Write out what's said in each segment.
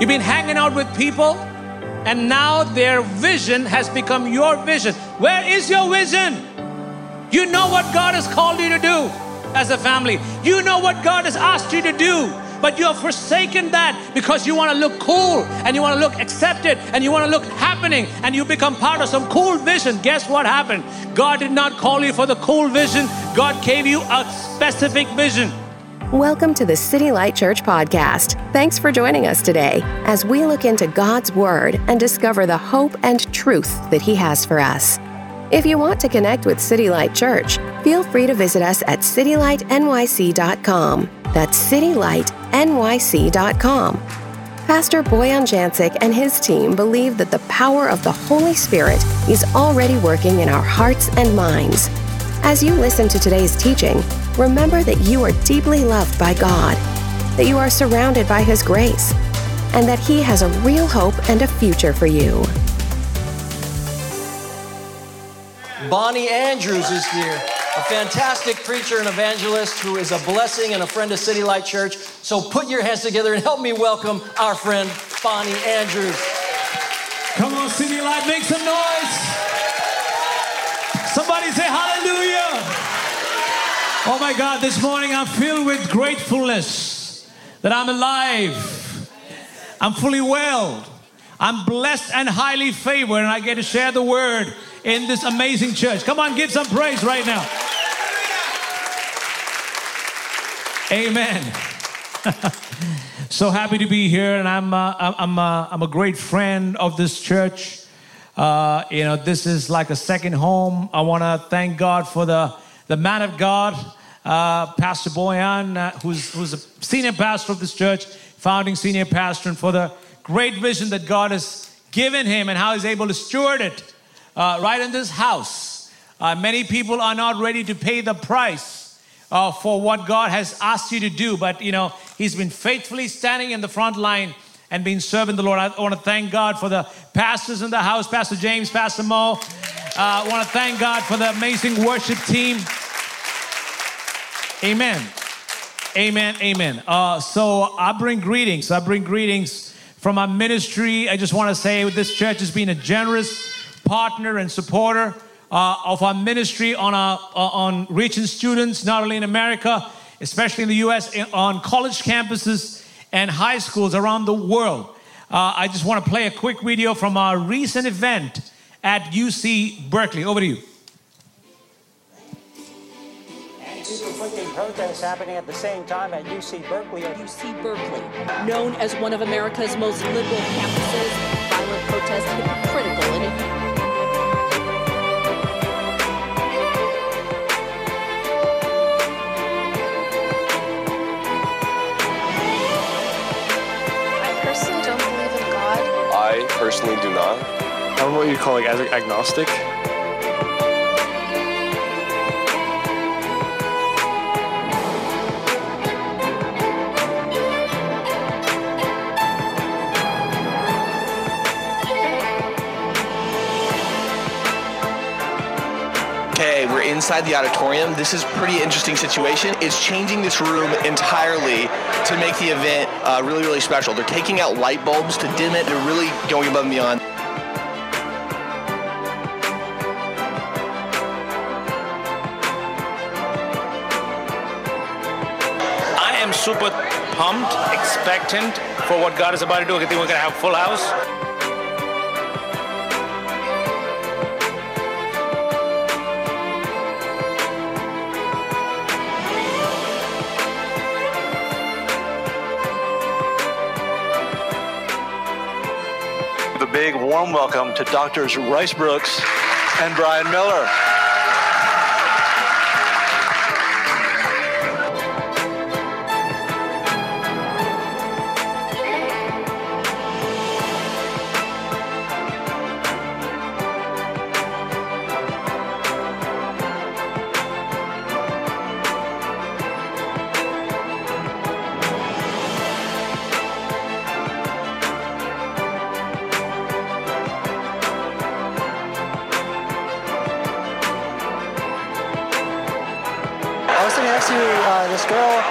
You've been hanging out with people, and now their vision has become your vision. Where is your vision? You know what God has called you to do as a family, you know what God has asked you to do. But you have forsaken that because you want to look cool and you want to look accepted and you want to look happening and you become part of some cool vision. Guess what happened? God did not call you for the cool vision, God gave you a specific vision. Welcome to the City Light Church podcast. Thanks for joining us today as we look into God's Word and discover the hope and truth that He has for us. If you want to connect with City Light Church, feel free to visit us at citylightnyc.com. That's citylightnyc.com. Pastor Boyan Jancic and his team believe that the power of the Holy Spirit is already working in our hearts and minds. As you listen to today's teaching, remember that you are deeply loved by God, that you are surrounded by His grace, and that He has a real hope and a future for you. Bonnie Andrews is here, a fantastic preacher and evangelist who is a blessing and a friend of City Light Church. So put your hands together and help me welcome our friend Bonnie Andrews. Come on, City Light, make some noise. Somebody say hallelujah. Oh my God, this morning I'm filled with gratefulness that I'm alive. I'm fully well. I'm blessed and highly favored, and I get to share the word in this amazing church. Come on, give some praise right now. Amen. so happy to be here, and I'm uh, I'm uh, I'm a great friend of this church. Uh, you know, this is like a second home. I want to thank God for the the man of God, uh, Pastor Boyan, uh, who's who's a senior pastor of this church, founding senior pastor, and for the great vision that God has given him and how he's able to steward it uh, right in this house. Uh, many people are not ready to pay the price uh, for what God has asked you to do, but you know, He's been faithfully standing in the front line and been serving the Lord. I want to thank God for the pastors in the house, Pastor James, Pastor Mo. Uh, I want to thank God for the amazing worship team. Amen. Amen. Amen. Uh, so I bring greetings. I bring greetings from our ministry. I just want to say this church has been a generous partner and supporter uh, of our ministry on, our, uh, on reaching students, not only in America, especially in the US, on college campuses and high schools around the world. Uh, I just want to play a quick video from our recent event at UC Berkeley. Over to you. Anti-conflicting protests happening at the same time at UC Berkeley. UC Berkeley, known as one of America's most liberal campuses, violent protests hypocritical in a I'm what you call like agnostic. Okay, we're inside the auditorium. This is pretty interesting situation. It's changing this room entirely to make the event uh, really, really special. They're taking out light bulbs to dim it. They're really going above and beyond. Super pumped, expectant for what God is about to do. I think we're going to have full house. Big warm welcome to Doctors Rice Broocks and Brian Miller.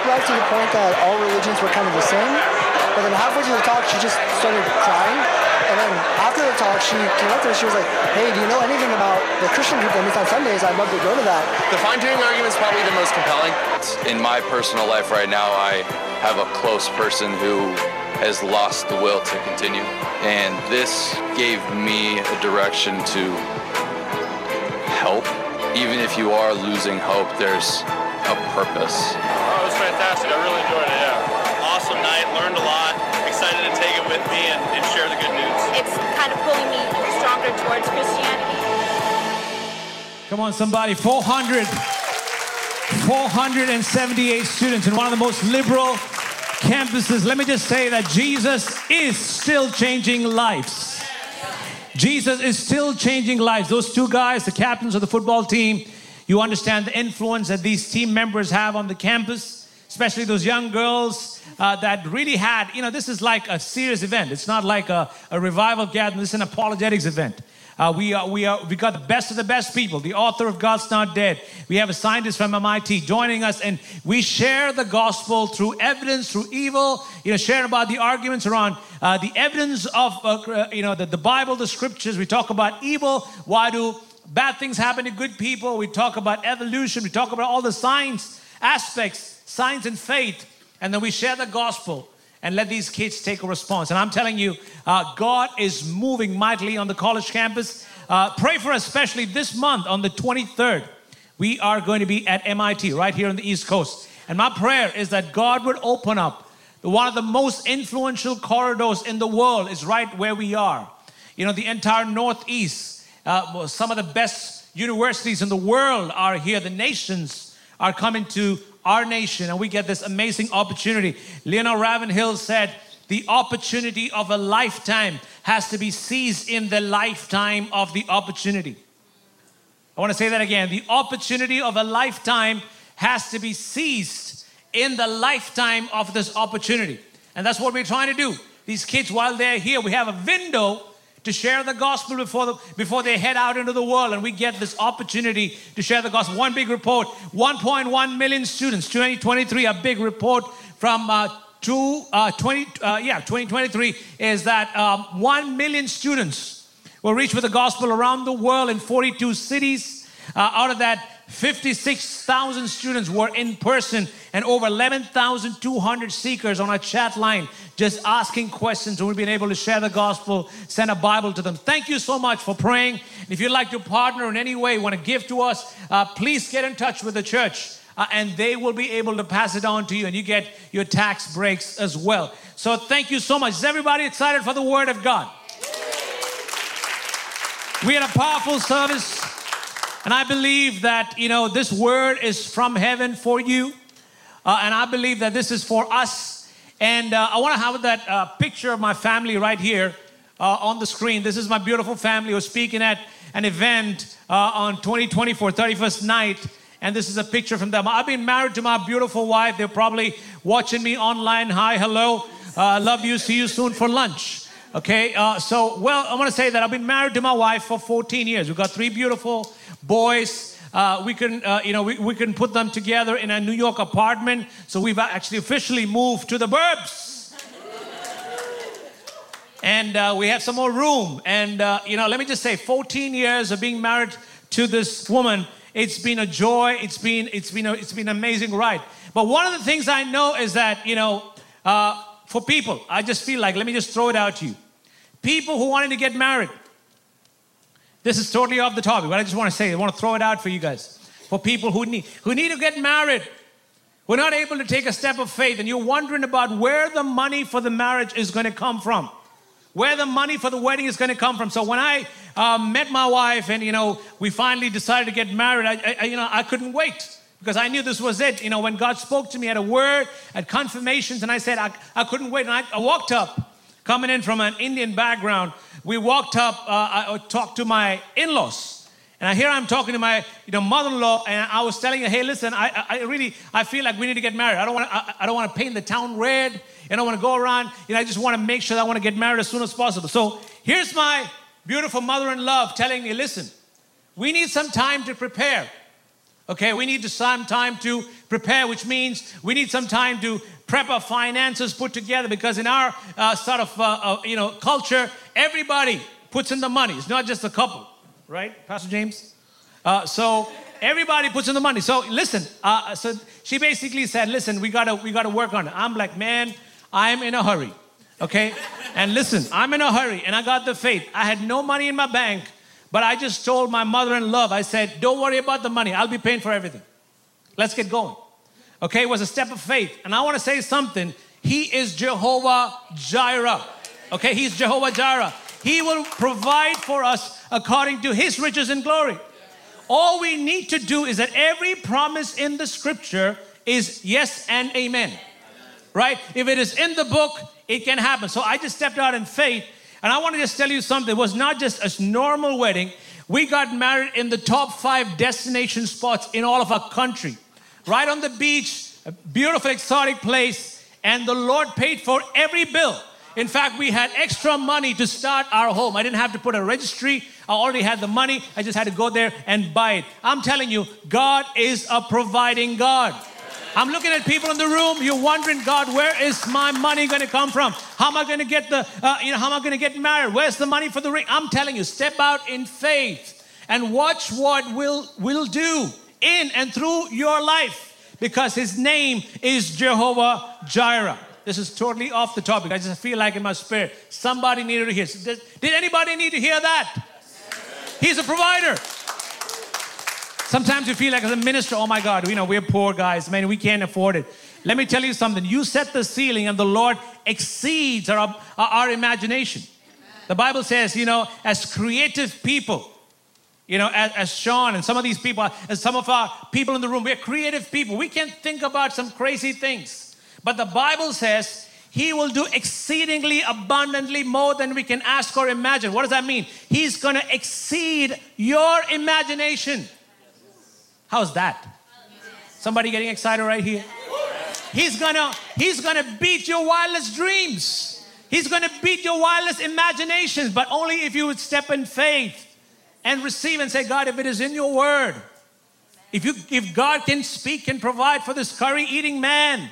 Right to the point that all religions were kind of the same. But then halfway through the talk, she just started crying. And then after the talk, she came up to me. She was like, "Hey, do you know anything about the Christian group that meets on Sundays? I'd love to go to that." The fine tuning argument is probably the most compelling. In my personal life right now, I have a close person who has lost the will to continue. And this gave me a direction to help. Even if you are losing hope, there's a purpose. It was fantastic. I really enjoyed it, yeah. Awesome night, learned a lot. Excited to take it with me and, and share the good news. It's kind of pulling me stronger towards Christianity. Come on, somebody. 400, 478 students in one of the most liberal campuses. Let me just say that Jesus is still changing lives. Jesus is still changing lives. Those two guys, the captains of the football team, you understand the influence that these team members have on the campus, especially those young girls uh, that really had, you know, this is like a serious event. It's not like a, a revival gathering, this is an apologetics event. Uh, we, are, we, are, we got the best of the best people. The author of God's Not Dead. We have a scientist from MIT joining us, and we share the gospel through evidence, through evil. You know, share about the arguments around uh, the evidence of uh, you know the, the Bible, the scriptures. We talk about evil. Why do bad things happen to good people? We talk about evolution. We talk about all the science aspects, science and faith, and then we share the gospel and let these kids take a response. And I'm telling you, uh, God is moving mightily on the college campus. Uh, pray for us, especially this month on the 23rd. We are going to be at MIT right here on the East Coast. And my prayer is that God would open up one of the most influential corridors in the world is right where we are. You know, the entire Northeast, uh, some of the best universities in the world are here. The nations are coming to our nation, and we get this amazing opportunity. Leonard Ravenhill said, The opportunity of a lifetime has to be seized in the lifetime of the opportunity. I want to say that again. The opportunity of a lifetime has to be seized in the lifetime of this opportunity. And that's what we're trying to do. These kids, while they're here, we have a window to share the gospel before, the, before they head out into the world. And we get this opportunity to share the gospel. One big report 1.1 million students, 2023, a big report from uh, two, uh, 20, uh, yeah, 2023 is that um, 1 million students will reach with the gospel around the world in 42 cities. Uh, out of that, 56,000 students were in person and over 11,200 seekers on our chat line just asking questions and we've been able to share the gospel, send a Bible to them. Thank you so much for praying. If you'd like to partner in any way, want to give to us, uh, please get in touch with the church. Uh, and they will be able to pass it on to you, and you get your tax breaks as well. So, thank you so much. Is everybody excited for the Word of God? We had a powerful service. And I believe that, you know, this word is from heaven for you. Uh, and I believe that this is for us. And uh, I want to have that uh, picture of my family right here uh, on the screen. This is my beautiful family who's speaking at an event uh, on 2024, 31st night. And this is a picture from them. I've been married to my beautiful wife. They're probably watching me online. Hi, hello. Uh, love you. See you soon for lunch. Okay, so, well, I want to say that I've been married to my wife for 14 years. We've got three beautiful boys. Uh, we can, uh, you know, we, we can put them together in a New York apartment. So we've actually officially moved to the burbs. and uh, we have some more room. And, uh, you know, let me just say 14 years of being married to this woman. It's been a joy. It's been, it's been, a, it's been an amazing ride. But one of the things I know is that, you know, uh, for people, I just feel like, let me just throw it out to you. People who wanted to get married, this is totally off the topic, but I just want to say, I want to throw it out for you guys. For people who need, who need to get married, we're not able to take a step of faith, and you're wondering about where the money for the marriage is going to come from, where the money for the wedding is going to come from. So when I um, met my wife, and you know, we finally decided to get married, I, I, you know, I couldn't wait because I knew this was it. You know, when God spoke to me at a word, at confirmations, and I said I, I couldn't wait, and I, I walked up, coming in from an Indian background we walked up, uh, I talked to my in laws. And here I'm talking to my you know, mother in law, and I was telling her, hey, listen, I, I really I feel like we need to get married. I don't want I, I don't want to paint the town red. and I don't want to go around. You know, I just want to make sure that I want to get married as soon as possible. So here's my beautiful mother in law telling me, listen, we need some time to prepare. Okay, we need some time to prepare, which means we need some time to prepper finances put together because in our uh, sort of uh, uh, you know culture, everybody puts in the money. It's not just a couple, right, Pastor James? Uh, so everybody puts in the money. So listen, uh, so she basically said, "Listen, we gotta we gotta work on it." I'm like, man, I'm in a hurry, okay? and listen, I'm in a hurry, and I got the faith. I had no money in my bank, but I just told my mother-in-law, I said, "Don't worry about the money. I'll be paying for everything. Let's get going." Okay, was a step of faith, and I want to say something. He is Jehovah Jireh. Okay, he's Jehovah Jireh. He will provide for us according to his riches and glory. All we need to do is that every promise in the scripture is yes and amen. Right? If it is in the book, it can happen. So I just stepped out in faith, and I want to just tell you something. It was not just a normal wedding. We got married in the top five destination spots in all of our country. Right on the beach, a beautiful, exotic place, and the Lord paid for every bill. In fact, we had extra money to start our home. I didn't have to put a registry. I already had the money. I just had to go there and buy it. I'm telling you, God is a providing God. I'm looking at people in the room. You're wondering, God, where is my money going to come from? How am I going to get the, uh, you know, how am I going to get married? Where's the money for the ring? I'm telling you, step out in faith and watch what will will do in and through your life because His name is Jehovah Jireh. This is totally off the topic. I just feel like in my spirit, somebody needed to hear. Did, anybody need to hear that? He's a provider. Sometimes you feel like as a minister, oh my God, you know, we're poor guys, man, we can't afford it. Let me tell you something. You set the ceiling and the Lord exceeds our, our imagination. The Bible says, you know, as creative people, you know, as, as, Sean and some of these people, as some of our people in the room, we're creative people. We can think about some crazy things. But the Bible says he will do exceedingly abundantly more than we can ask or imagine. What does that mean? He's going to exceed your imagination. How's that? Somebody getting excited right here? He's gonna he's gonna beat your wildest dreams. He's gonna beat your wildest imaginations, but only if you would step in faith and receive and say, God, if it is in your word, if you if God can speak and provide for this curry eating man,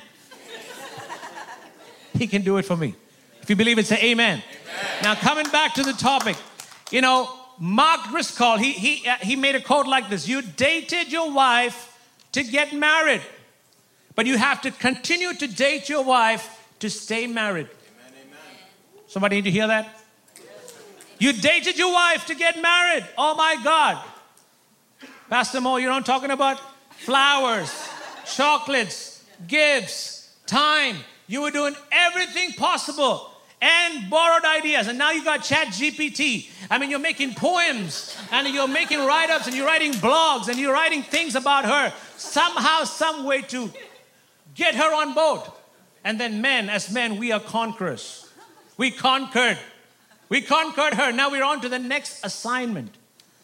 he can do it for me. If you believe it, say amen. amen. Now, coming back to the topic, you know, Mark Driscoll, he, he, uh, he made a quote like this You dated your wife to get married, but you have to continue to date your wife to stay married. Amen, amen. Somebody need to hear that? You dated your wife to get married. Oh my God. Pastor Mo, you know I'm talking about? Flowers, chocolates, gifts, time. You were doing everything possible and borrowed ideas. And now you got Chat GPT. I mean, you're making poems and you're making write ups and you're writing blogs and you're writing things about her somehow, some way to get her on board. And then, men, as men, we are conquerors. We conquered. We conquered her. Now we're on to the next assignment.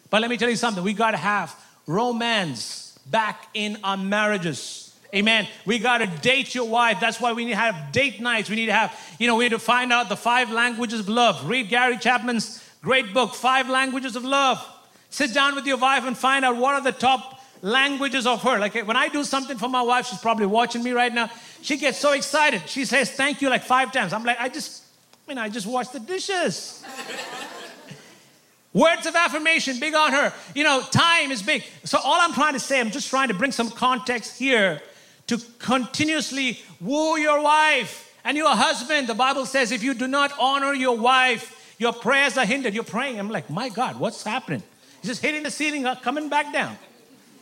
But let me tell you something we got to have romance back in our marriages. Amen. We got to date your wife. That's why we need to have date nights. We need to have, you know, we need to find out the five languages of love. Read Gary Chapman's great book, Five Languages of Love. Sit down with your wife and find out what are the top languages of her. Like when I do something for my wife, she's probably watching me right now. She gets so excited. She says thank you like five times. I'm like, I just, I mean, I just washed the dishes. Words of affirmation, big on her. You know, time is big. So all I'm trying to say, I'm just trying to bring some context here to continuously woo your wife and your husband. The Bible says if you do not honor your wife, your prayers are hindered. You're praying. I'm like, my God, what's happening? He's just hitting the ceiling, uh, coming back down.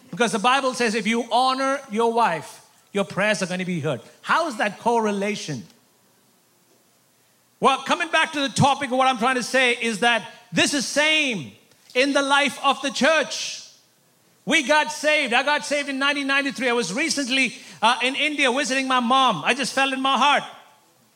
Because the Bible says if you honor your wife, your prayers are going to be heard. How is that correlation? Well, coming back to the topic of what I'm trying to say is that this is same in the life of the church. We got saved. I got saved in 1993. I was recently uh, in India visiting my mom. I just felt in my heart,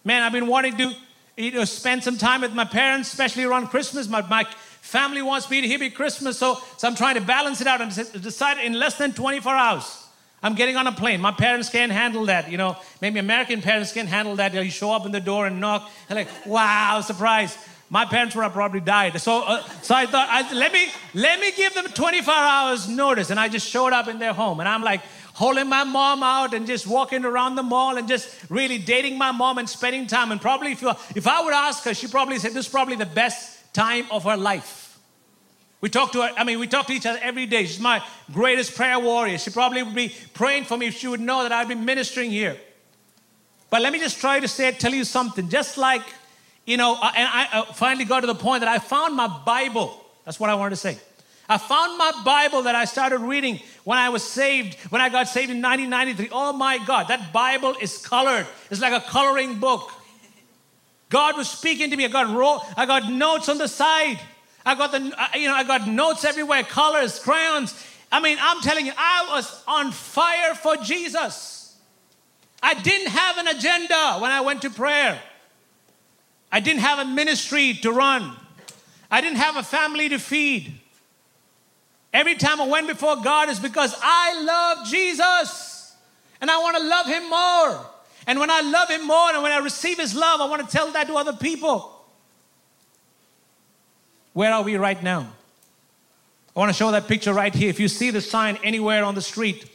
man, I've been wanting to you know, spend some time with my parents, especially around Christmas. My, my family wants me to hear me Christmas, so, so I'm trying to balance it out and decided in less than 24 hours. I'm getting on a plane. My parents can't handle that. You know, maybe American parents can't handle that. You show up in the door and knock, and like, wow, surprise my parents would have probably died. So, uh, so I thought, I, let me let me give them 24 hours notice, and I just showed up in their home, and I'm like, holding my mom out and just walking around the mall and just really dating my mom and spending time. And probably if, you, if I would ask her, she probably said this is probably the best time of her life. We talk to her, I mean, we talk to each other every day. She's my greatest prayer warrior. She probably would be praying for me if she would know that I'd be ministering here. But let me just try to say, tell you something. Just like, you know, and I uh, finally got to the point that I found my Bible. That's what I wanted to say. I found my Bible that I started reading when I was saved, when I got saved in 1993. Oh my God, that Bible is colored. It's like a coloring book. God was speaking to me. I got ro- I got notes on the side. I got the you know I got notes everywhere, colors, crayons. I mean, I'm telling you, I was on fire for Jesus. I didn't have an agenda when I went to prayer. I didn't have a ministry to run. I didn't have a family to feed. Every time I went before God is because I love Jesus and I want to love Him more. And when I love Him more and when I receive His love, I want to tell that to other people. Where are we right now? I want to show that picture right here. If you see the sign anywhere on the street,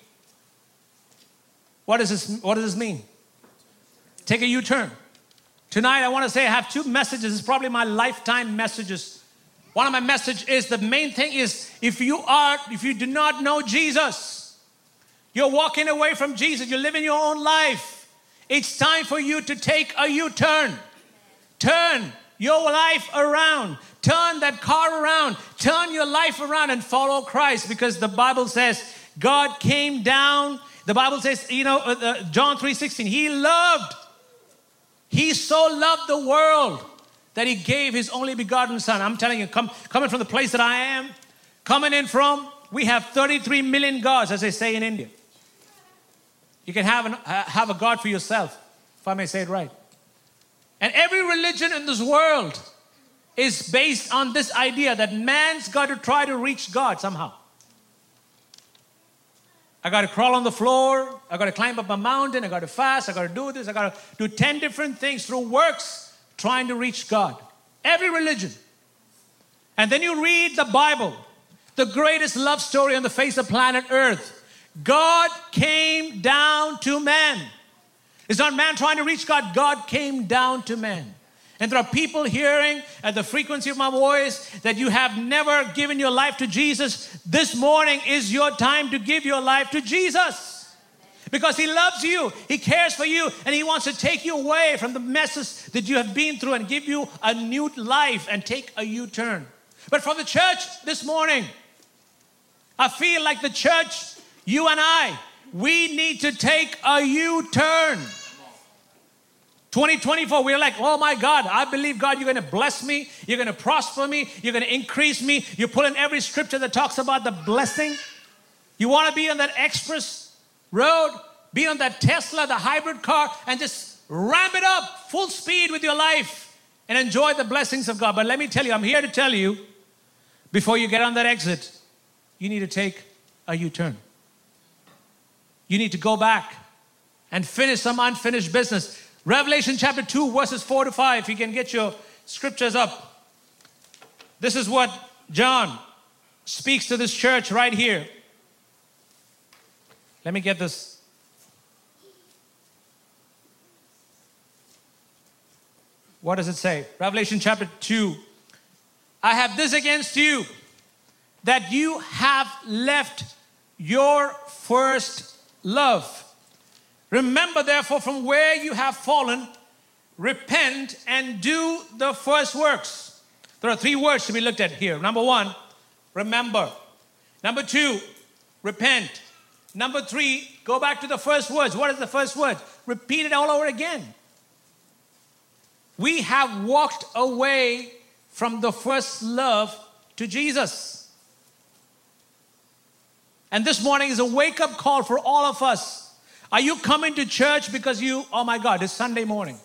what does this, what does this mean? Take a U turn. Tonight, I want to say I have two messages. It's probably my lifetime messages one of my message is the main thing is if you are, if you do not know Jesus, you're walking away from Jesus, you're living your own life. It's time for you to take a U-turn. Turn your life around. Turn that car around. Turn your life around and follow Christ because the Bible says God came down. The Bible says, you know, uh, uh, John 3:16, he loved. He so loved the world that he gave his only begotten son. I'm telling you, come, coming from the place that I am, coming in from, we have 33 million gods, as they say in India. You can have, an, have a God for yourself, if I may say it right. And every religion in this world is based on this idea that man's got to try to reach God somehow. I got to crawl on the floor. I got to climb up a mountain. I got to fast. I got to do this. I got to do 10 different things through works trying to reach God. Every religion. And then you read the Bible, the greatest love story on the face of planet Earth. God came down to man. It's not man trying to reach God, God came down to man. And there are people hearing at the frequency of my voice that you have never given your life to Jesus. This morning is your time to give your life to Jesus because He loves you, He cares for you, and He wants to take you away from the messes that you have been through and give you a new life and take a U turn. But from the church this morning, I feel like the church, you and I, we need to take a U turn. 2024, we're like, oh my God, I believe God, you're gonna bless me, you're gonna prosper me, you're gonna increase me. You pull in every scripture that talks about the blessing. You wanna be on that express road, be on that Tesla, the hybrid car, and just ramp it up full speed with your life and enjoy the blessings of God. But let me tell you, I'm here to tell you before you get on that exit, you need to take a U turn. You need to go back and finish some unfinished business. Revelation chapter 2, verses 4 to 5. If you can get your scriptures up. This is what John speaks to this church right here. Let me get this. What does it say? Revelation chapter 2. I have this against you that you have left your first love. Remember, therefore, from where you have fallen, repent and do the first works. There are three words to be looked at here. Number one, remember. Number two, repent. Number three, go back to the first words. What is the first word? Repeat it all over again. We have walked away from the first love to Jesus. And this morning is a wake up call for all of us. Are you coming to church because you, oh my God, it's Sunday morning?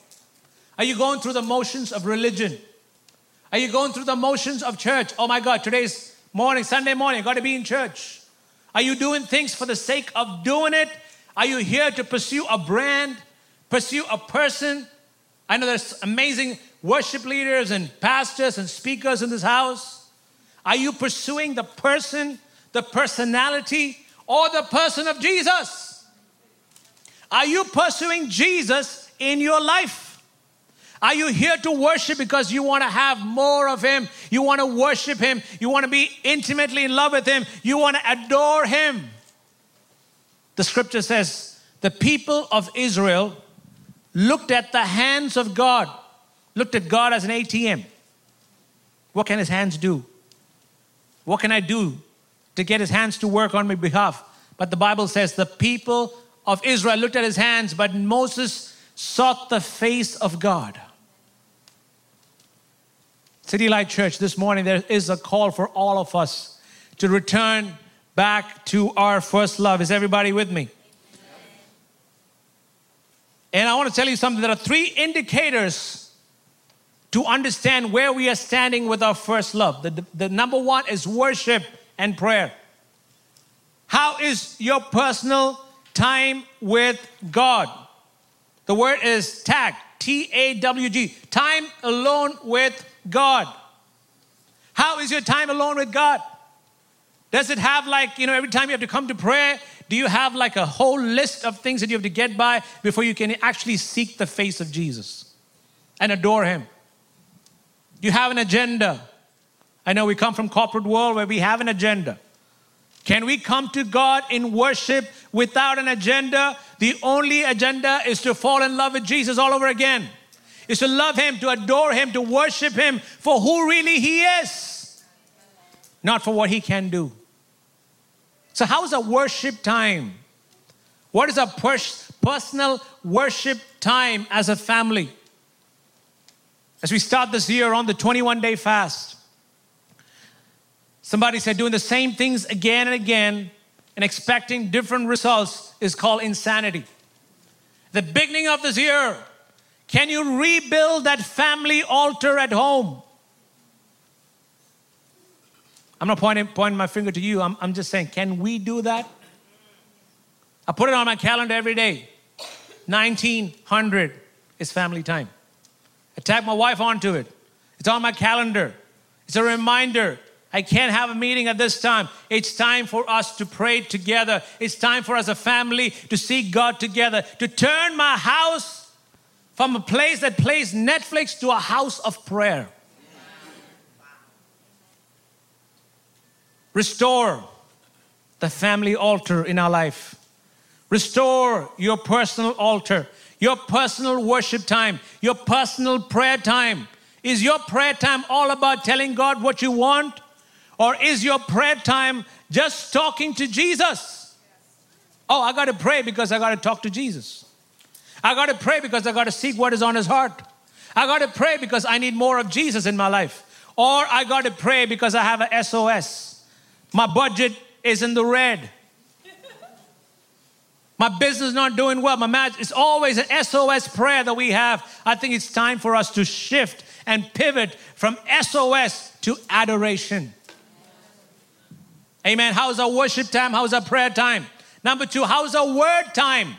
Are you going through the motions of religion? Are you going through the motions of church? Oh my God, today's morning, Sunday morning, got to be in church. Are you doing things for the sake of doing it? Are you here to pursue a brand, pursue a person? I know there's amazing worship leaders and pastors and speakers in this house. Are you pursuing the person, the personality, or the person of Jesus? Are you pursuing Jesus in your life? Are you here to worship because you want to have more of Him? You want to worship Him. You want to be intimately in love with Him. You want to adore Him. The scripture says the people of Israel looked at the hands of God, looked at God as an ATM. What can His hands do? What can I do to get His hands to work on my behalf? But the Bible says the people of Israel looked at His hands, but Moses sought the face of God. City Light Church, this morning there is a call for all of us to return back to our first love. Is everybody with me? And I want to tell you something. There are three indicators to understand where we are standing with our first love. The, the, the number one is worship and prayer. How is your personal time with God? The word is tag, T A W G, time alone with God. How is your time alone with God? Does it have like, you know, every time you have to come to prayer, do you have like a whole list of things that you have to get by before you can actually seek the face of Jesus and adore Him? You have an agenda? I know we come from corporate world where we have an agenda. Can we come to God in worship without an agenda? The only agenda is to fall in love with Jesus all over again is to love Him, to adore Him, to worship Him for who really He is, not for what He can do. So, how is a worship time? What is a pers- personal worship time as a family? As we start this year on the 21 day fast, somebody said doing the same things again and again and expecting different results is called insanity. The beginning of this year, can you rebuild that family altar at home? I'm not pointing, pointing my finger to you. I'm, I'm just saying, can we do that? I put it on my calendar every day. 1900 is family time. I tag my wife onto it. It's on my calendar. It's a reminder. I can't have a meeting at this time. It's time for us to pray together. It's time for us, as a family, to seek God together, to turn my house from a place that plays Netflix to a house of prayer. Restore the family altar in our life. Restore your personal altar, your personal worship time, your personal prayer time. Is your prayer time all about telling God what you want? Or is your prayer time just talking to Jesus? Oh, I got to pray because I got to talk to Jesus. I got to pray because I got to seek what is on his heart. I got to pray because I need more of Jesus in my life. Or I got to pray because I have a SOS. My budget is in the red. My business not doing well. My marriage is always an SOS prayer that we have. I think it's time for us to shift and pivot from SOS to adoration. Amen. How's our worship time? How's our prayer time? Number two, how's our word time?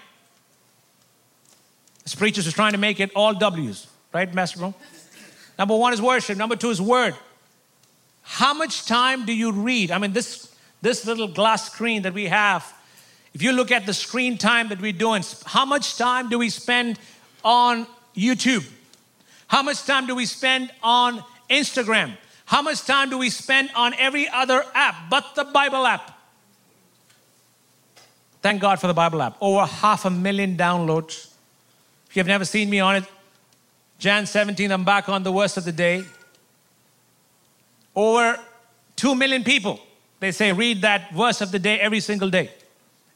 This preacher's trying to make it all W's, right, Master Bro? Number one is worship. Number two is word. How much time do you read? I mean, this, this little glass screen that we have, if you look at the screen time that we're doing, how much time do we spend on YouTube? How much time do we spend on Instagram? How much time do we spend on every other app but the Bible app? Thank God for the Bible app. Over half a million downloads if you've never seen me on it, Jan 17, I'm back on the worst of the day. Over 2 million people, they say, read that verse of the day every single day.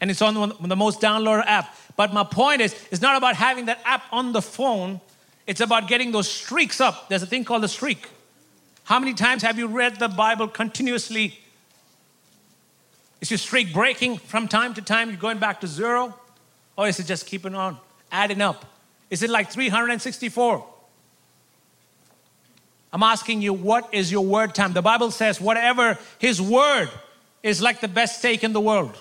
And it's on the most downloaded app. But my point is, it's not about having that app on the phone, it's about getting those streaks up. There's a thing called a streak. How many times have you read the Bible continuously? Is your streak breaking from time to time? You're going back to zero? Or is it just keeping on, adding up? Is it like 364? I'm asking you, what is your word time? The Bible says, whatever His word is like the best steak in the world.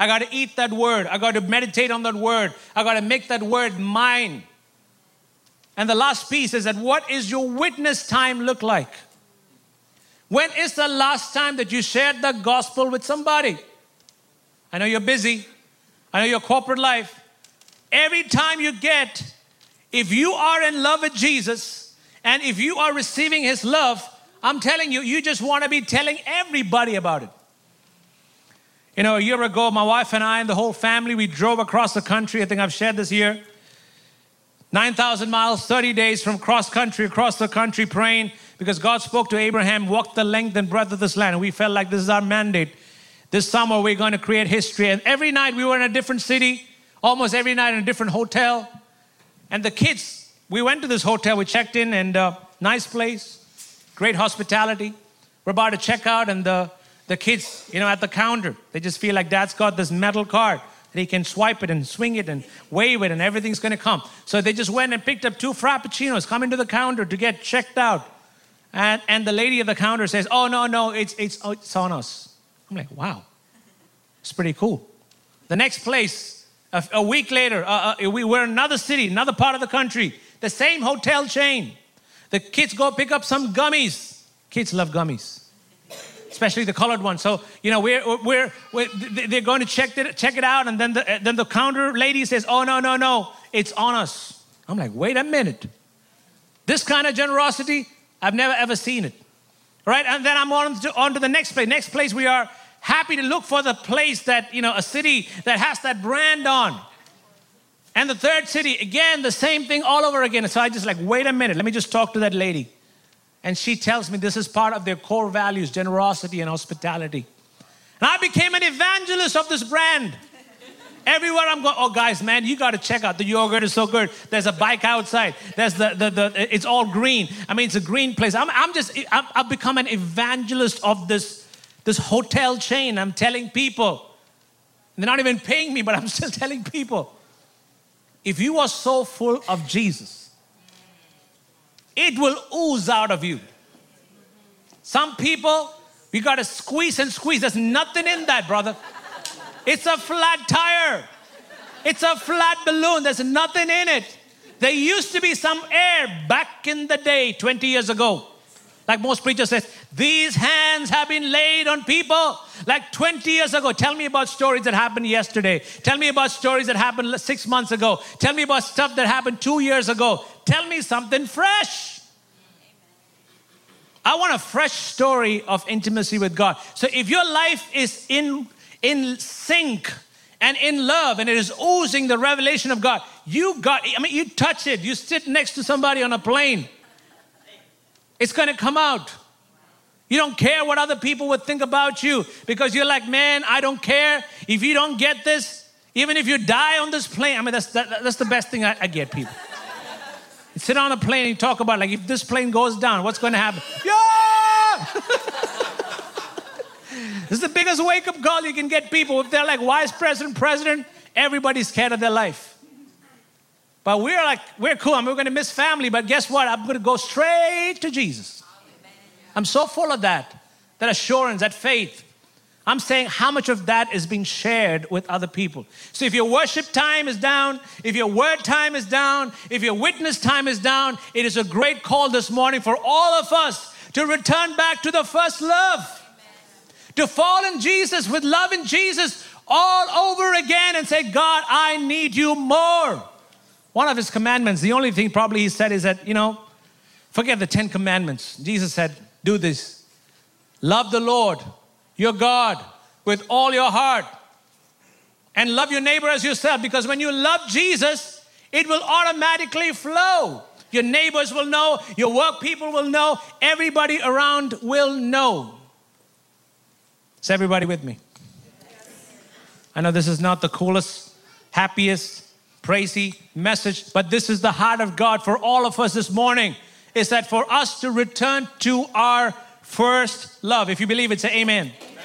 I got to eat that word. I got to meditate on that word. I got to make that word mine. And the last piece is that what is your witness time look like? When is the last time that you shared the gospel with somebody? I know you're busy. I know your corporate life. Every time you get, if you are in love with Jesus and if you are receiving his love, I'm telling you, you just want to be telling everybody about it. You know, a year ago, my wife and I and the whole family, we drove across the country. I think I've shared this here. 9,000 miles, 30 days from cross country, across the country, praying because God spoke to Abraham, walk the length and breadth of this land. And we felt like this is our mandate. This summer, we're going to create history. And every night, we were in a different city, almost every night in a different hotel. And the kids, we went to this hotel, we checked in, and uh, nice place, great hospitality. We're about to check out, and the, the kids, you know, at the counter, they just feel like dad's got this metal card he can swipe it and swing it and wave it, and everything's gonna come. So they just went and picked up two frappuccinos, coming to the counter to get checked out. And, and the lady at the counter says, Oh, no, no, it's, it's, oh, it's on us. I'm like, Wow, it's pretty cool. The next place, a, a week later, uh, uh, we were in another city, another part of the country, the same hotel chain. The kids go pick up some gummies. Kids love gummies, especially the colored ones. So, you know, we're, we're, we're they're going to check it, check it out, and then the, uh, then the counter lady says, Oh, no, no, no, it's on us. I'm like, Wait a minute. This kind of generosity, I've never ever seen it. Right? And then I'm on to, on to the next place. Next place, we are happy to look for the place that, you know, a city that has that brand on. And the third city, again, the same thing all over again. So I just like, wait a minute, let me just talk to that lady. And she tells me this is part of their core values generosity and hospitality. And I became an evangelist of this brand. Everywhere I'm going, oh guys, man, you got to check out the yogurt is so good. There's a bike outside. There's the, the, the it's all green. I mean, it's a green place. I'm, I'm just, i have become an evangelist of this, this hotel chain. I'm telling people. They're not even paying me, but I'm still telling people. If you are so full of Jesus, it will ooze out of you. Some people, you got to squeeze and squeeze. There's nothing in that, brother. It's a flat tire. It's a flat balloon. There's nothing in it. There used to be some air back in the day, 20 years ago. Like most preachers says, these hands have been laid on people like 20 years ago. Tell me about stories that happened yesterday. Tell me about stories that happened six months ago. Tell me about stuff that happened two years ago. Tell me something fresh. I want a fresh story of intimacy with God. So if your life is in in sync and in love and it is oozing the revelation of God. You got, I mean, you touch it, you sit next to somebody on a plane, it's gonna come out. You don't care what other people would think about you because you're like, man, I don't care. If you don't get this, even if you die on this plane, I mean, that's, that, that's the best thing I, I get people. you sit on a plane and talk about, like, if this plane goes down, what's gonna happen? Yeah! This is the biggest wake up call you can get people. If they're like vice president, president, everybody's scared of their life. But we're like, we're cool. I mean, going to miss family, but guess what? I'm going to go straight to Jesus. I'm so full of that, that assurance, that faith. I'm saying how much of that is being shared with other people. So if your worship time is down, if your word time is down, if your witness time is down, it is a great call this morning for all of us to return back to the first love to fall in Jesus with love in Jesus all over again and say, God, I need you more. One of his commandments, the only thing probably he said is that, you know, forget the 10 commandments. Jesus said, do this. Love the Lord, your God, with all your heart. And love your neighbor as yourself because when you love Jesus, it will automatically flow. Your neighbors will know, your work people will know, everybody around will know. Is everybody with me? I know this is not the coolest, happiest, praisey message, but this is the heart of God for all of us this morning. Is that for us to return to our first love? If you believe it, say amen. amen.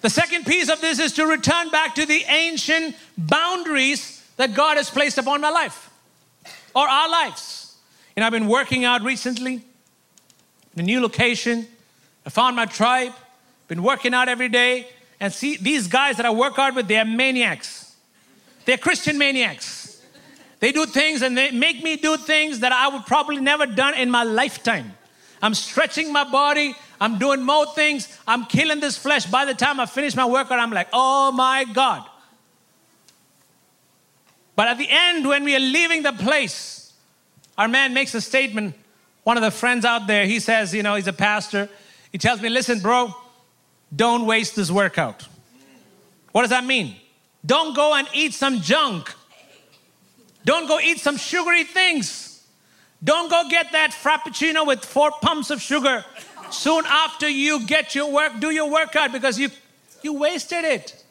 The second piece of this is to return back to the ancient boundaries that God has placed upon my life or our lives. And I've been working out recently in a new location. I found my tribe been working out every day, and see these guys that I work out with, they're maniacs. They're Christian maniacs. They do things and they make me do things that I would probably never done in my lifetime. I'm stretching my body. I'm doing more things. I'm killing this flesh. By the time I finish my workout, I'm like, oh my God. But at the end, when we are leaving the place, our man makes a statement. One of the friends out there, he says, you know, he's a pastor. He tells me, listen, bro, don't waste this workout. What does that mean? Don't go and eat some junk. Don't go eat some sugary things. Don't go get that frappuccino with four pumps of sugar soon after you get your work, do your workout because you, you wasted it.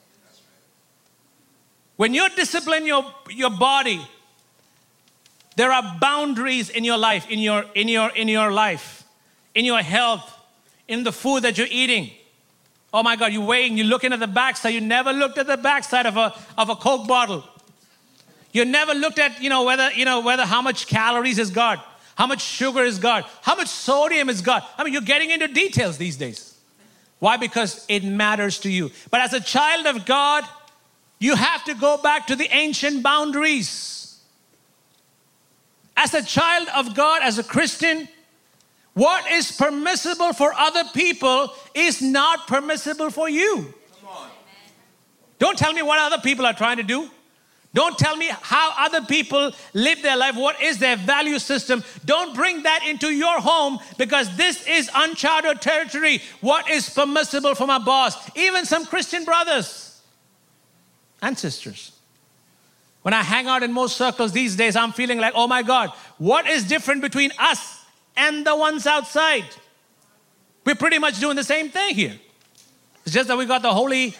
When you discipline your, your body, there are boundaries in your life, in your, in, your, in your life, in your health, in the food that you're eating. Oh my God, you're weighing, you're looking at the backside. You never looked at the backside of a, of a Coke bottle. You never looked at, you know, whether, you know, whether how much calories is got, how much sugar is got, how much sodium is got. I mean, you're getting into details these days. Why? Because it matters to you. But as a child of God, you have to go back to the ancient boundaries. As a child of God, as a Christian, what is permissible for other people is not permissible for you. Don't tell me what other people are trying to do. Don't tell me how other people live their life. What is their value system? Don't bring that into your home because this is uncharted territory. What is permissible for my boss? Even some Christian brothers and sisters. When I hang out in most circles these days, I'm feeling like, oh my God, what is different between us and the ones outside? We're pretty much doing the same thing here. It's just that we got the holy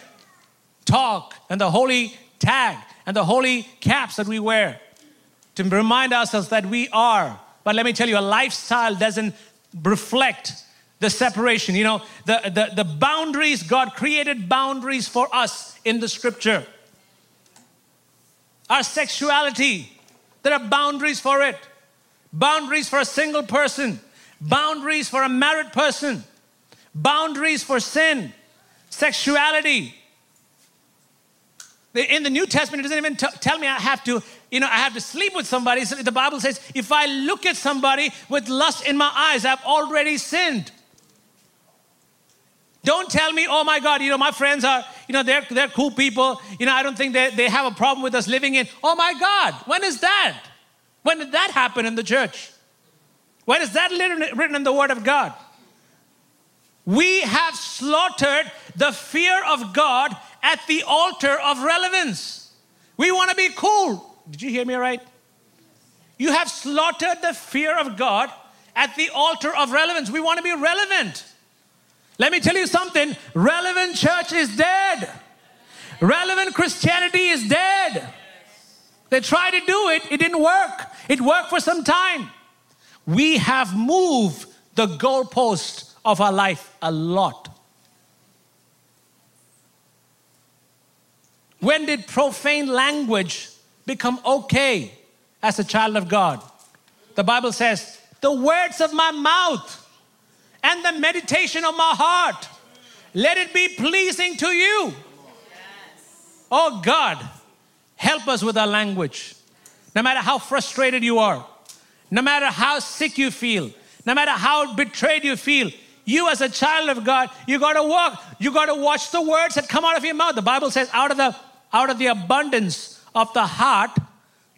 talk and the holy tag and the holy caps that we wear to remind ourselves that we are. But let me tell you, a lifestyle doesn't reflect the separation. You know, the, the, the boundaries, God created boundaries for us in the scripture. Our sexuality, there are boundaries for it. Boundaries for a single person, boundaries for a married person, boundaries for sin, sexuality, in the New Testament, it doesn't even t- tell me I have to, you know, I have to sleep with somebody. So the Bible says, if I look at somebody with lust in my eyes, I've already sinned. Don't tell me, oh my God, you know, my friends are, you know, they're, they're cool people. You know, I don't think they, they have a problem with us living in. Oh my God, when is that? When did that happen in the church? When is that written in the Word of God? We have slaughtered the fear of God at the altar of relevance. We want to be cool. Did you hear me right? You have slaughtered the fear of God at the altar of relevance. We want to be relevant. Let me tell you something relevant church is dead, relevant Christianity is dead. They tried to do it, it didn't work. It worked for some time. We have moved the goalpost of our life a lot. When did profane language become okay as a child of God? The Bible says, the words of my mouth and the meditation of my heart, let it be pleasing to you. Oh God, help us with our language. No matter how frustrated you are, no matter how sick you feel, no matter how betrayed you feel, you as a child of God, you got to walk, you got to watch the words that come out of your mouth. The Bible says, out of the out of the abundance of the heart,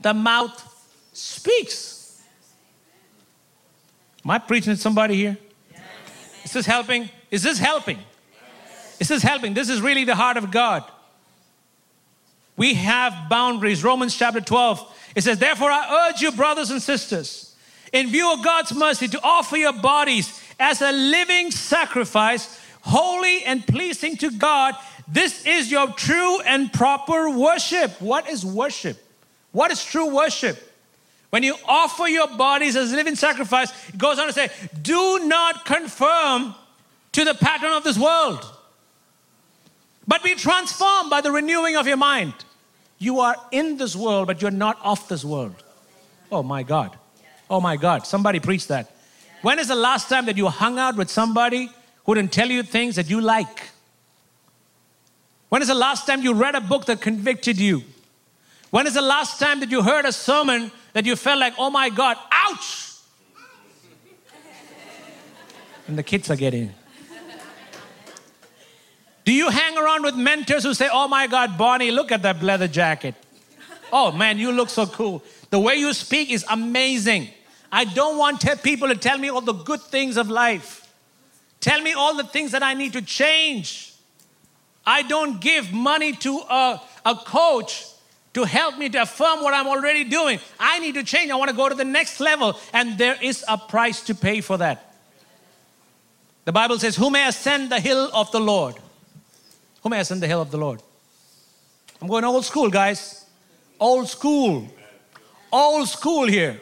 the mouth speaks. Am I preaching to somebody here? Is this helping? Is this helping? Is this helping? This is really the heart of God. We have boundaries. Romans chapter 12, it says, Therefore, I urge you, brothers and sisters, in view of God's mercy, to offer your bodies as a living sacrifice, holy and pleasing to God. This is your true and proper worship. What is worship? What is true worship? When you offer your bodies as a living sacrifice, it goes on to say, do not conform to the pattern of this world, but be transformed by the renewing of your mind. You are in this world, but you're not of this world. Oh my God. Oh my God. Somebody preach that. When is the last time that you hung out with somebody who didn't tell you things that you like? When is the last time you read a book that convicted you? When is the last time that you heard a sermon that you felt like, oh my God, ouch? And the kids are getting. Do you hang around with mentors who say, Oh my God, Bonnie, look at that leather jacket? Oh man, you look so cool. The way you speak is amazing. I don't want people to tell me all the good things of life. Tell me all the things that I need to change. I don't give money to a, a coach to help me to affirm what I'm already doing. I need to change. I want to go to the next level, and there is a price to pay for that. The Bible says, Who may ascend the hill of the Lord? Who may ascend the hill of the Lord? I'm going old school, guys. Old school. Old school here.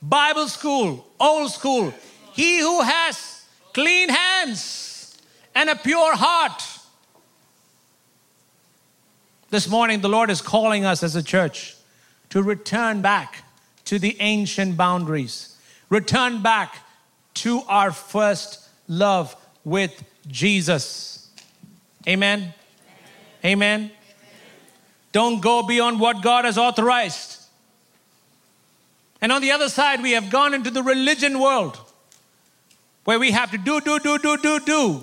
Bible school. Old school. He who has clean hands and a pure heart. This morning, the Lord is calling us as a church to return back to the ancient boundaries, return back to our first love with Jesus. Amen. Amen. Don't go beyond what God has authorized. And on the other side, we have gone into the religion world where we have to do, do, do, do, do, do.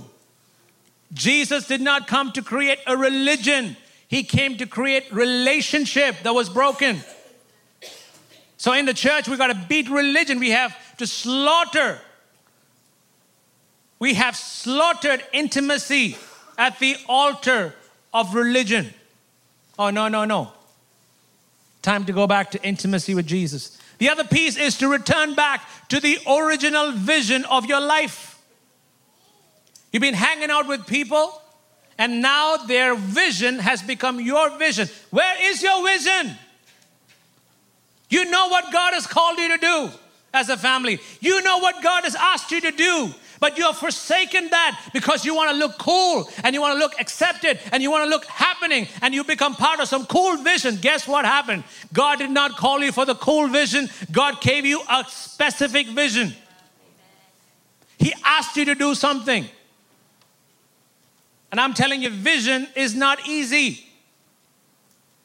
Jesus did not come to create a religion, He came to create relationship that was broken. So in the church, we got to beat religion. We have to slaughter. We have slaughtered intimacy at the altar of religion. Oh, no, no, no. Time to go back to intimacy with Jesus. The other piece is to return back to the original vision of your life. You've been hanging out with people, and now their vision has become your vision. Where is your vision? You know what God has called you to do as a family, you know what God has asked you to do. But you have forsaken that because you want to look cool and you want to look accepted and you want to look happening and you become part of some cool vision. Guess what happened? God did not call you for the cool vision, God gave you a specific vision. He asked you to do something. And I'm telling you, vision is not easy.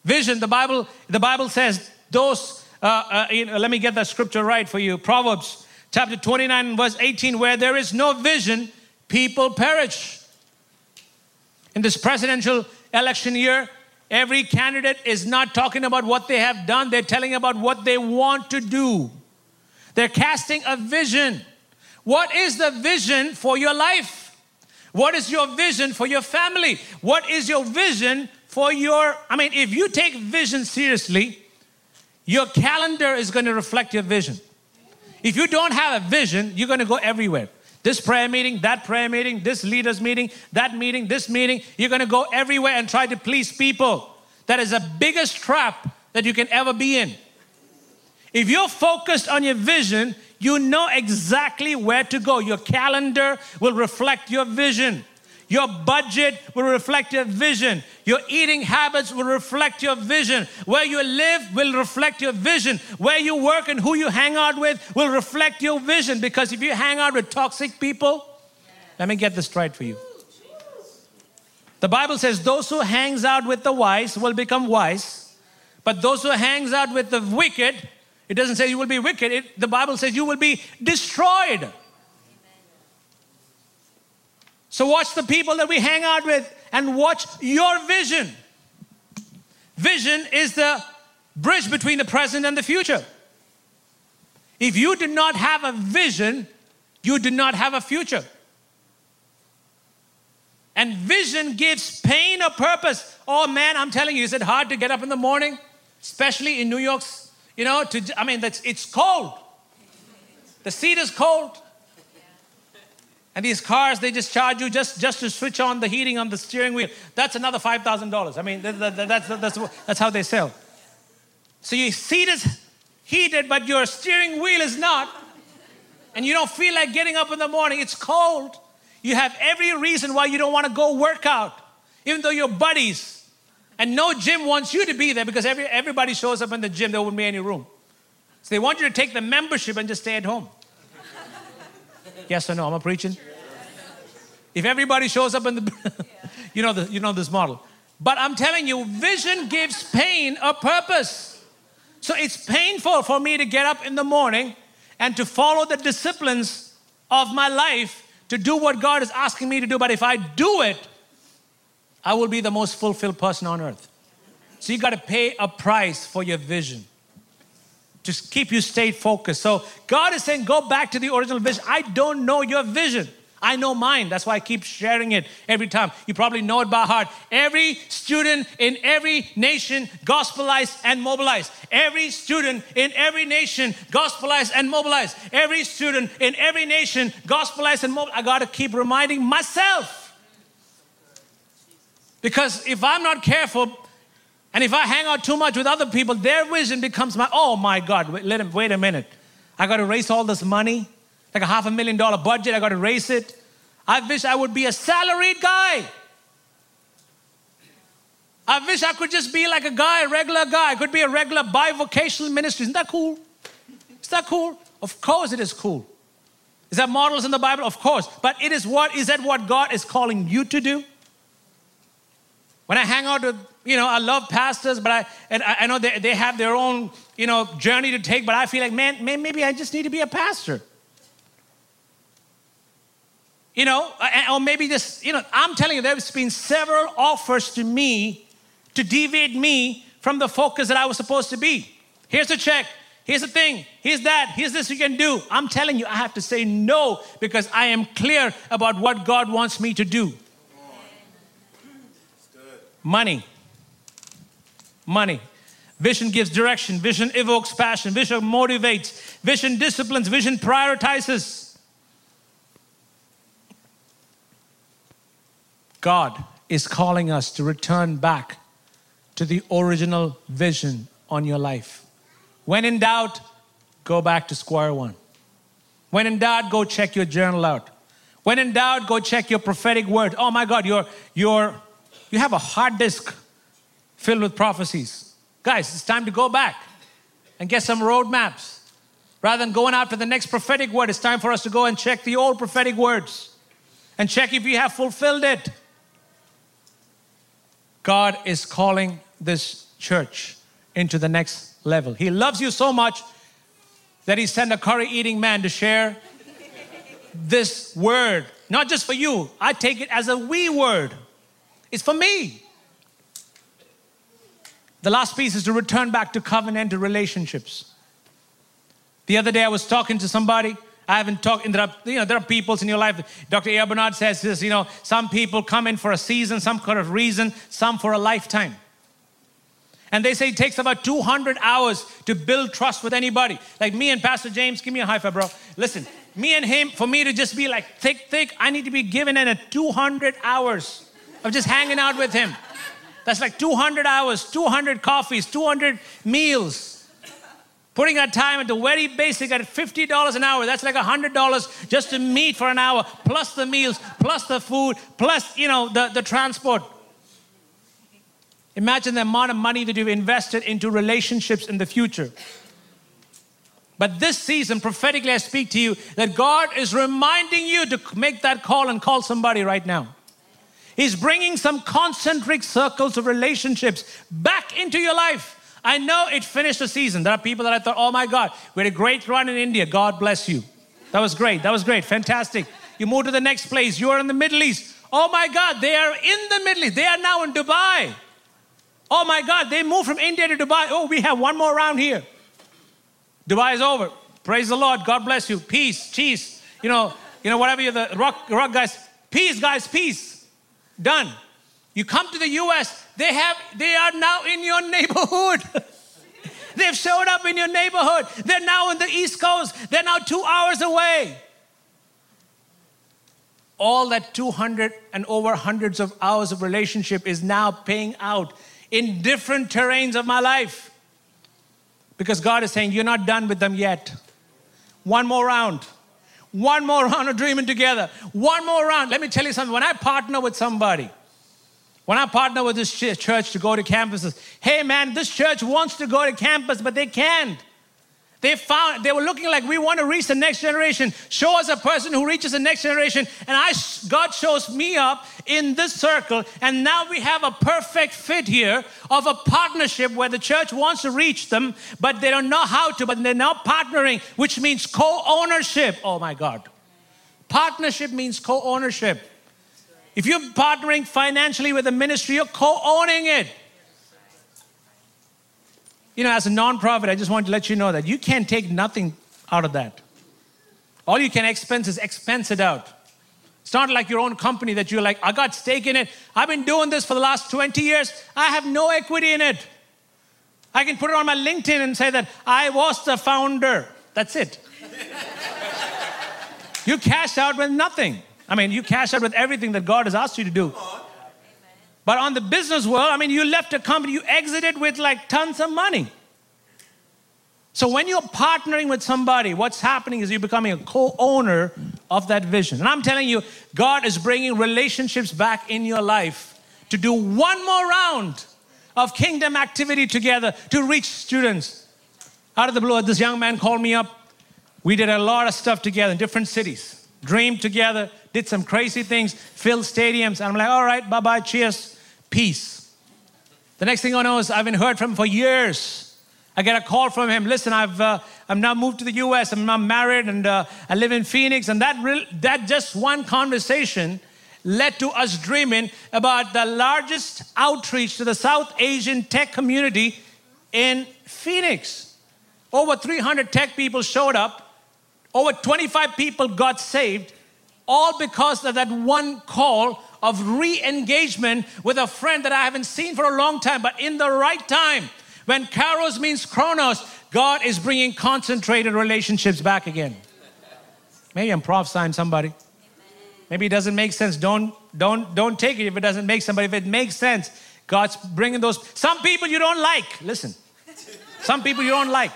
Vision, the Bible, the Bible says, those, uh, uh, you know, let me get that scripture right for you. Proverbs chapter 29 verse 18 where there is no vision people perish. In this presidential election year every candidate is not talking about what they have done they're telling about what they want to do. They're casting a vision. What is the vision for your life? What is your vision for your family? What is your vision for your i mean if you take vision seriously your calendar is going to reflect your vision if you don't have a vision, you're going to go everywhere. This prayer meeting, that prayer meeting, this leaders meeting, that meeting, this meeting, you're going to go everywhere and try to please people. That is the biggest trap that you can ever be in. If you're focused on your vision, you know exactly where to go. Your calendar will reflect your vision. Your budget will reflect your vision. Your eating habits will reflect your vision. Where you live will reflect your vision. Where you work and who you hang out with will reflect your vision. Because if you hang out with toxic people, let me get this right for you. The Bible says those who hangs out with the wise will become wise, but those who hangs out with the wicked, it doesn't say you will be wicked. It, the Bible says you will be destroyed. So watch the people that we hang out with and watch your vision. Vision is the bridge between the present and the future. If you do not have a vision, you do not have a future. And vision gives pain a purpose. Oh man, I'm telling you, is it hard to get up in the morning, especially in New York's? You know, to, I mean, that's, it's cold. The seat is cold. And these cars, they just charge you just, just to switch on the heating on the steering wheel. That's another $5,000. I mean, that, that, that's, that's, that's how they sell. So your seat is heated, but your steering wheel is not. And you don't feel like getting up in the morning. It's cold. You have every reason why you don't want to go work out, even though you're buddies. And no gym wants you to be there because every, everybody shows up in the gym, there wouldn't be any room. So they want you to take the membership and just stay at home. Yes or no? Am I preaching? If everybody shows up in the, you know the, you know this model. But I'm telling you, vision gives pain a purpose. So it's painful for me to get up in the morning and to follow the disciplines of my life to do what God is asking me to do. But if I do it, I will be the most fulfilled person on earth. So you got to pay a price for your vision. Just keep you stayed focused. So God is saying, go back to the original vision. I don't know your vision. I know mine. That's why I keep sharing it every time. You probably know it by heart. Every student in every nation gospelized and mobilized. Every student in every nation gospelized and mobilized. Every student in every nation gospelized and mobilized. I got to keep reminding myself. Because if I'm not careful, and if I hang out too much with other people, their vision becomes my, oh my God, wait, let him, wait a minute. I got to raise all this money, like a half a million dollar budget, I got to raise it. I wish I would be a salaried guy. I wish I could just be like a guy, a regular guy. I could be a regular bivocational ministry. Isn't that cool? Is that cool? Of course it is cool. Is that models in the Bible? Of course. But it is what is that what God is calling you to do? When I hang out with, you know, I love pastors, but I, and I know they, they have their own, you know, journey to take, but I feel like, man, man, maybe I just need to be a pastor. You know, or maybe just, you know, I'm telling you, there's been several offers to me to deviate me from the focus that I was supposed to be. Here's a check. Here's the thing. Here's that. Here's this you can do. I'm telling you, I have to say no because I am clear about what God wants me to do. Money. Money. Vision gives direction. Vision evokes passion. Vision motivates. Vision disciplines. Vision prioritizes. God is calling us to return back to the original vision on your life. When in doubt, go back to square one. When in doubt, go check your journal out. When in doubt, go check your prophetic word. Oh my God, you're, you're, you have a hard disk filled with prophecies. Guys, it's time to go back and get some roadmaps. Rather than going after the next prophetic word, it's time for us to go and check the old prophetic words and check if we have fulfilled it. God is calling this church into the next level. He loves you so much that He sent a curry eating man to share this word, not just for you. I take it as a we word. It's for me. The last piece is to return back to covenantal relationships. The other day I was talking to somebody. I haven't talked, there are, you know, there are peoples in your life. Dr. A. Bernard says this, you know, some people come in for a season, some kind of reason, some for a lifetime. And they say it takes about 200 hours to build trust with anybody. Like me and Pastor James, give me a high five, bro. Listen, me and him, for me to just be like thick, thick, I need to be given in a 200 hours of just hanging out with him. That's like 200 hours, 200 coffees, 200 meals. Putting our time the very basic at $50 an hour, that's like $100 just to meet for an hour, plus the meals, plus the food, plus, you know, the, the transport. Imagine the amount of money that you've invested into relationships in the future. But this season, prophetically, I speak to you that God is reminding you to make that call and call somebody right now. He's bringing some concentric circles of relationships back into your life. I know it finished the season. There are people that I thought, oh my God, we had a great run in India. God bless you. That was great. That was great. Fantastic. You move to the next place. You are in the Middle East. Oh my God, they are in the Middle East. They are now in Dubai. Oh my God, they moved from India to Dubai. Oh, we have one more round here. Dubai is over. Praise the Lord. God bless you. Peace, cheese. You know, you know, whatever you're the rock, rock guys. Peace, guys, peace. Done. You come to the US, they have they are now in your neighborhood. They've showed up in your neighborhood. They're now in the East Coast. They're now 2 hours away. All that 200 and over hundreds of hours of relationship is now paying out in different terrains of my life. Because God is saying, You're not done with them yet. One more round. One more round of dreaming together. One more round. Let me tell you something. When I partner with somebody, when I partner with this church to go to campuses, hey man, this church wants to go to campus, but they can't. They found they were looking like we want to reach the next generation. Show us a person who reaches the next generation. And I God shows me up in this circle, and now we have a perfect fit here of a partnership where the church wants to reach them, but they don't know how to, but they're now partnering, which means co-ownership. Oh my God. Partnership means co-ownership. If you're partnering financially with a ministry, you're co owning it. You know, as a nonprofit, I just want to let you know that you can't take nothing out of that. All you can expense is expense it out. It's not like your own company that you're like, I got stake in it. I've been doing this for the last 20 years. I have no equity in it. I can put it on my LinkedIn and say that I was the founder. That's it. you cash out with nothing. I mean, you cash out with everything that God has asked you to do. But on the business world, I mean, you left a company, you exited with like tons of money. So when you're partnering with somebody, what's happening is you're becoming a co owner of that vision. And I'm telling you, God is bringing relationships back in your life to do one more round of kingdom activity together to reach students. Out of the blue, this young man called me up. We did a lot of stuff together in different cities, dreamed together, did some crazy things, filled stadiums. And I'm like, all right, bye bye, cheers, peace. The next thing I know is I haven't heard from him for years. I get a call from him. Listen, I've uh, I'm now moved to the U.S. I'm now married and uh, I live in Phoenix. And that real, that just one conversation led to us dreaming about the largest outreach to the South Asian tech community in Phoenix. Over 300 tech people showed up. Over 25 people got saved, all because of that one call of re engagement with a friend that I haven't seen for a long time, but in the right time. When kairos means chronos, God is bringing concentrated relationships back again. Maybe I'm prophesying somebody. Maybe it doesn't make sense. Don't, don't, don't take it if it doesn't make sense. But if it makes sense, God's bringing those. Some people you don't like. Listen. Some people you don't like.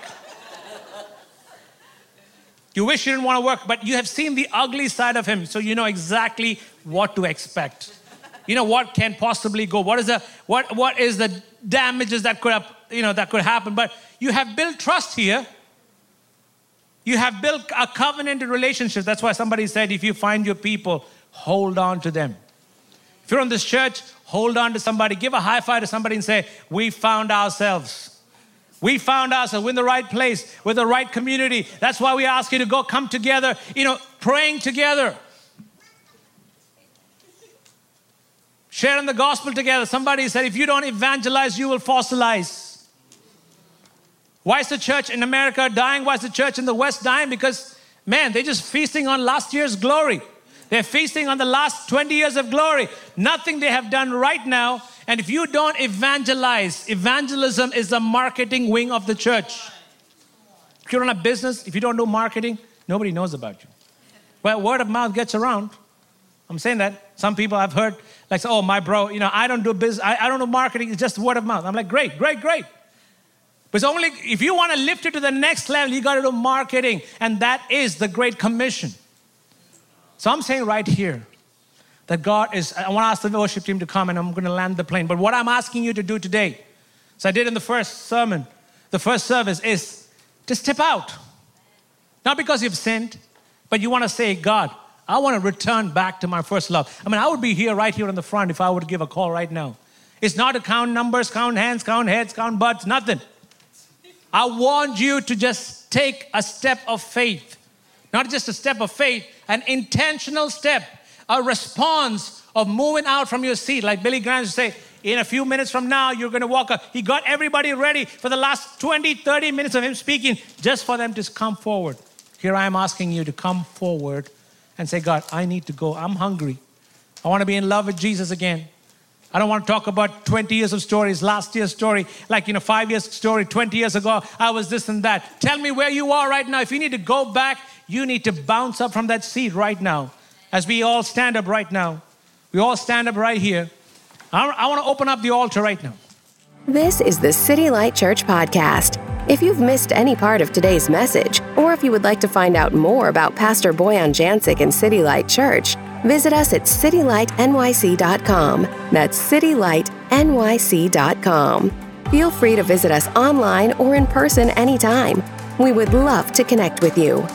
You wish you didn't want to work, but you have seen the ugly side of him, so you know exactly what to expect. You know what can possibly go. What is the what what is the damages that could have, you know that could happen? But you have built trust here. You have built a covenanted relationship. That's why somebody said, if you find your people, hold on to them. If you're in this church, hold on to somebody. Give a high five to somebody and say, We found ourselves. We found ourselves in the right place with the right community. That's why we ask you to go come together, you know, praying together. Sharing the gospel together. Somebody said, if you don't evangelize, you will fossilize. Why is the church in America dying? Why is the church in the West dying? Because, man, they're just feasting on last year's glory. They're feasting on the last 20 years of glory. Nothing they have done right now. And if you don't evangelize, evangelism is the marketing wing of the church. If you're in a business, if you don't do marketing, nobody knows about you. Well, word of mouth gets around. I'm saying that. Some people I've heard, like, oh, my bro, you know, I don't do business, I, I don't do marketing, it's just word of mouth. I'm like, great, great, great. But it's only if you want to lift it to the next level, you got to do marketing. And that is the Great Commission. So I'm saying right here that God is, I want to ask the worship team to come and I'm going to land the plane. But what I'm asking you to do today, so I did in the first sermon, the first service, is to step out. Not because you've sinned, but you want to say, God, I want to return back to my first love. I mean, I would be here right here in the front if I would give a call right now. It's not to count numbers, count hands, count heads, count butts, nothing. I want you to just take a step of faith. Not just a step of faith, an intentional step, a response of moving out from your seat. Like Billy Graham would say, in a few minutes from now, you're going to walk up. He got everybody ready for the last 20, 30 minutes of him speaking just for them to come forward. Here I am asking you to come forward and say, God, I need to go. I'm hungry. I want to be in love with Jesus again. I don't want to talk about 20 years of stories, last year's story, like, you know, five years story, 20 years ago, I was this and that. Tell me where you are right now. If you need to go back, you need to bounce up from that seat right now. As we all stand up right now, we all stand up right here. I, I want to open up the altar right now. This is the City Light Church Podcast. If you've missed any part of today's message, or if you would like to find out more about Pastor Boyan Jancic and City Light Church, visit us at citylightnyc.com. That's citylightnyc.com. Feel free to visit us online or in person anytime. We would love to connect with you.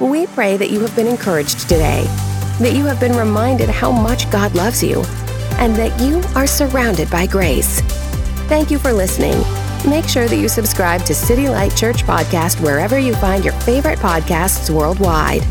We pray that you have been encouraged today, that you have been reminded how much God loves you, and that you are surrounded by grace. Thank you for listening. Make sure that you subscribe to City Light Church Podcast wherever you find your favorite podcasts worldwide.